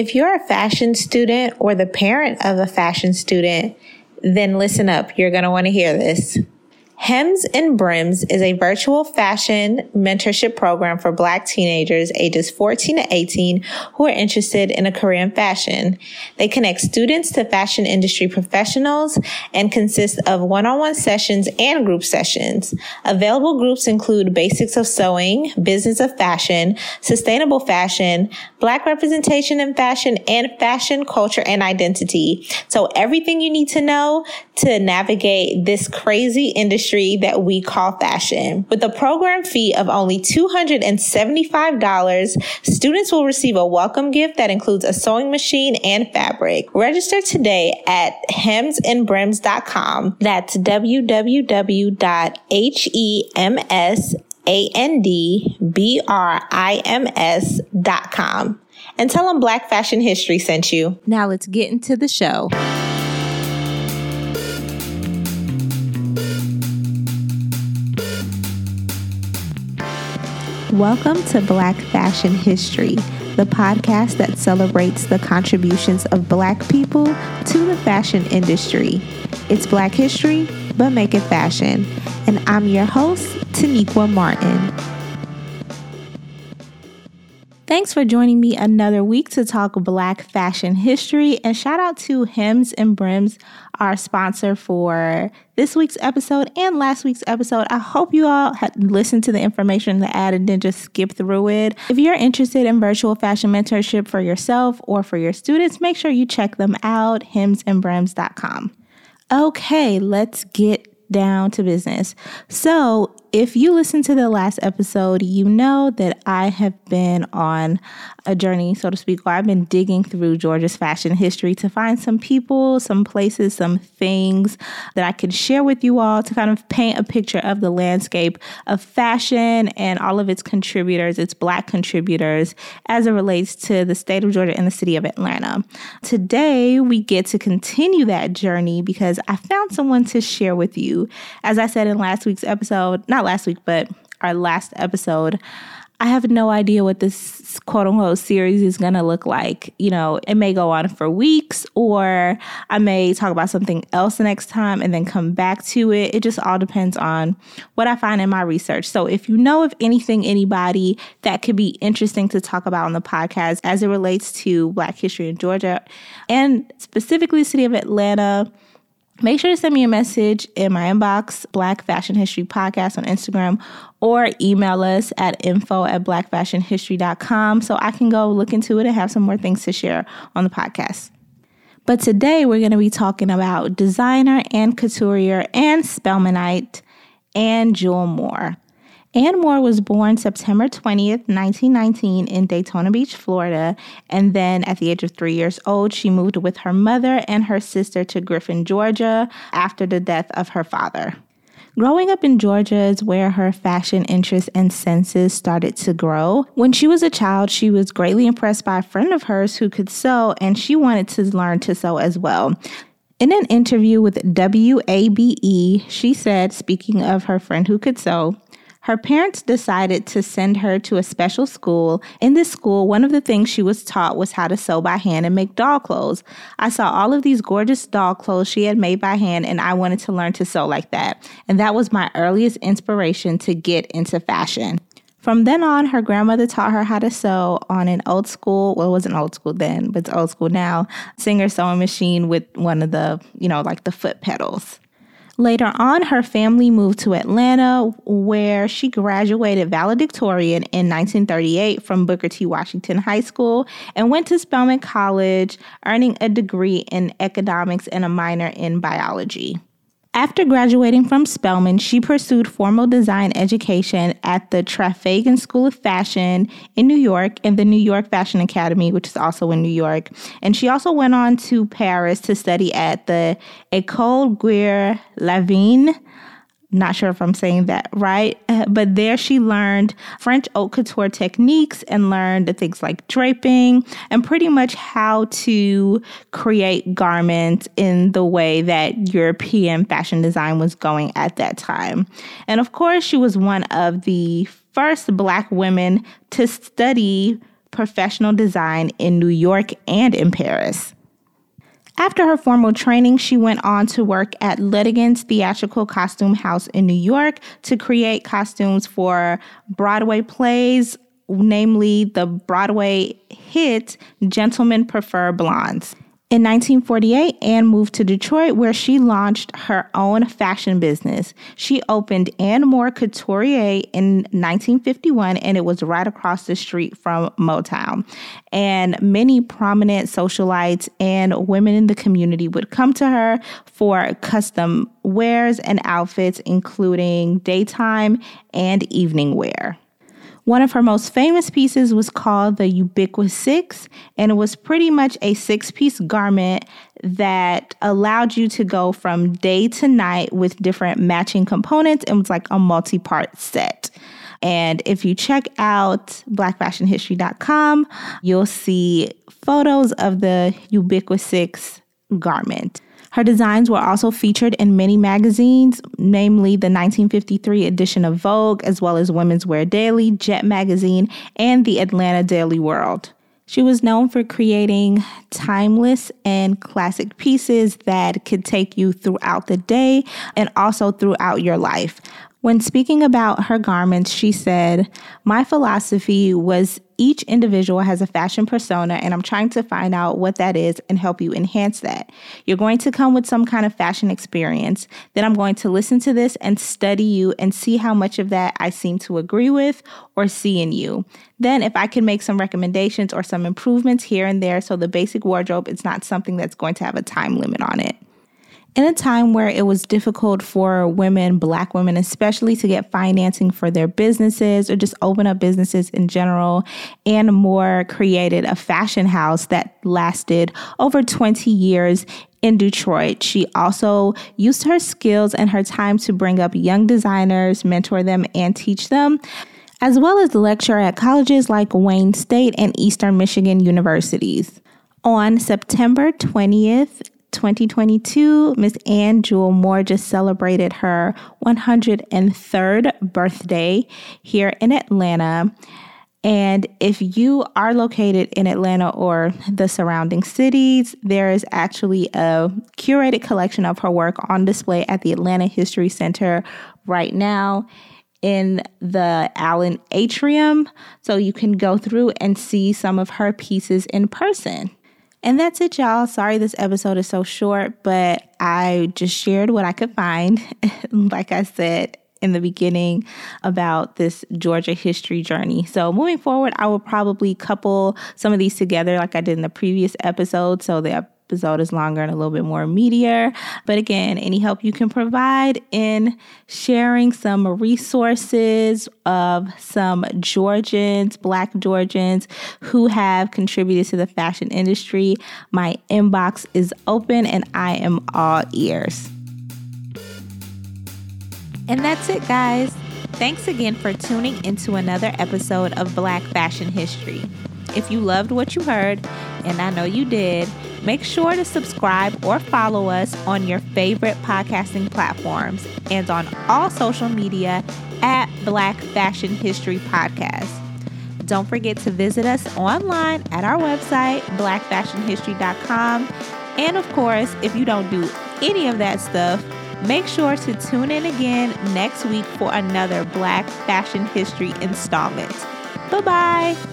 If you're a fashion student or the parent of a fashion student, then listen up. You're going to want to hear this. Hems and Brims is a virtual fashion mentorship program for Black teenagers ages 14 to 18 who are interested in a career in fashion. They connect students to fashion industry professionals and consist of one-on-one sessions and group sessions. Available groups include basics of sewing, business of fashion, sustainable fashion, Black representation in fashion, and fashion culture and identity. So everything you need to know to navigate this crazy industry industry that we call fashion. With a program fee of only $275, students will receive a welcome gift that includes a sewing machine and fabric. Register today at hemsandbrims.com. That's www.hemsandbrims.com. And tell them Black Fashion History sent you. Now let's get into the show. Welcome to Black Fashion History, the podcast that celebrates the contributions of Black people to the fashion industry. It's Black history, but make it fashion. And I'm your host, Taniqua Martin. Thanks for joining me another week to talk Black fashion history. And shout out to Hems and Brims, our sponsor for this week's episode and last week's episode. I hope you all had listened to the information in the ad and didn't just skip through it. If you're interested in virtual fashion mentorship for yourself or for your students, make sure you check them out, hemsandbrims.com. Okay, let's get down to business. So, if you listen to the last episode, you know that I have been on a journey, so to speak, where I've been digging through Georgia's fashion history to find some people, some places, some things that I can share with you all to kind of paint a picture of the landscape of fashion and all of its contributors, its Black contributors, as it relates to the state of Georgia and the city of Atlanta. Today, we get to continue that journey because I found someone to share with you. As I said in last week's episode, not not last week, but our last episode, I have no idea what this quote unquote series is going to look like. You know, it may go on for weeks, or I may talk about something else the next time and then come back to it. It just all depends on what I find in my research. So, if you know of anything, anybody that could be interesting to talk about on the podcast as it relates to Black history in Georgia and specifically the city of Atlanta, Make sure to send me a message in my inbox, Black Fashion History Podcast on Instagram, or email us at info at blackfashionhistory.com so I can go look into it and have some more things to share on the podcast. But today we're going to be talking about designer and couturier and Spelmanite Ann Jewel Moore. Ann Moore was born September 20th, 1919, in Daytona Beach, Florida. And then at the age of three years old, she moved with her mother and her sister to Griffin, Georgia, after the death of her father. Growing up in Georgia is where her fashion interests and senses started to grow. When she was a child, she was greatly impressed by a friend of hers who could sew, and she wanted to learn to sew as well. In an interview with WABE, she said, speaking of her friend who could sew, her parents decided to send her to a special school. In this school, one of the things she was taught was how to sew by hand and make doll clothes. I saw all of these gorgeous doll clothes she had made by hand, and I wanted to learn to sew like that. And that was my earliest inspiration to get into fashion. From then on, her grandmother taught her how to sew on an old school, well, it wasn't old school then, but it's old school now, Singer sewing machine with one of the, you know, like the foot pedals. Later on, her family moved to Atlanta, where she graduated valedictorian in 1938 from Booker T. Washington High School and went to Spelman College, earning a degree in economics and a minor in biology. After graduating from Spelman, she pursued formal design education at the Traphagen School of Fashion in New York and the New York Fashion Academy, which is also in New York. And she also went on to Paris to study at the École Guerre Lavigne not sure if I'm saying that right, uh, but there she learned French haute couture techniques and learned things like draping and pretty much how to create garments in the way that European fashion design was going at that time. And of course, she was one of the first Black women to study professional design in New York and in Paris. After her formal training, she went on to work at Ledigan's Theatrical Costume House in New York to create costumes for Broadway plays, namely the Broadway hit Gentlemen Prefer Blondes. In 1948, Anne moved to Detroit where she launched her own fashion business. She opened Ann Moore Couturier in 1951 and it was right across the street from Motown. And many prominent socialites and women in the community would come to her for custom wears and outfits, including daytime and evening wear. One of her most famous pieces was called the Ubiquitous Six, and it was pretty much a six piece garment that allowed you to go from day to night with different matching components. It was like a multi part set. And if you check out blackfashionhistory.com, you'll see photos of the Ubiquitous Six garment. Her designs were also featured in many magazines, namely the 1953 edition of Vogue, as well as Women's Wear Daily, Jet Magazine, and the Atlanta Daily World. She was known for creating timeless and classic pieces that could take you throughout the day and also throughout your life. When speaking about her garments, she said, My philosophy was each individual has a fashion persona, and I'm trying to find out what that is and help you enhance that. You're going to come with some kind of fashion experience. Then I'm going to listen to this and study you and see how much of that I seem to agree with or see in you. Then, if I can make some recommendations or some improvements here and there, so the basic wardrobe is not something that's going to have a time limit on it in a time where it was difficult for women, black women especially, to get financing for their businesses or just open up businesses in general, Anne Moore created a fashion house that lasted over 20 years in Detroit. She also used her skills and her time to bring up young designers, mentor them, and teach them as well as lecture at colleges like Wayne State and Eastern Michigan universities. On September 20th, 2022, Miss Anne Jewel Moore just celebrated her 103rd birthday here in Atlanta. And if you are located in Atlanta or the surrounding cities, there is actually a curated collection of her work on display at the Atlanta History Center right now in the Allen Atrium. So you can go through and see some of her pieces in person. And that's it, y'all. Sorry this episode is so short, but I just shared what I could find. like I said, in the beginning about this Georgia history journey. So, moving forward, I will probably couple some of these together like I did in the previous episode. So, the episode is longer and a little bit more meatier. But again, any help you can provide in sharing some resources of some Georgians, Black Georgians who have contributed to the fashion industry, my inbox is open and I am all ears. And that's it, guys. Thanks again for tuning into another episode of Black Fashion History. If you loved what you heard, and I know you did, make sure to subscribe or follow us on your favorite podcasting platforms and on all social media at Black Fashion History Podcast. Don't forget to visit us online at our website, blackfashionhistory.com. And of course, if you don't do any of that stuff, make sure to tune in again next week for another Black Fashion History installment. Bye bye.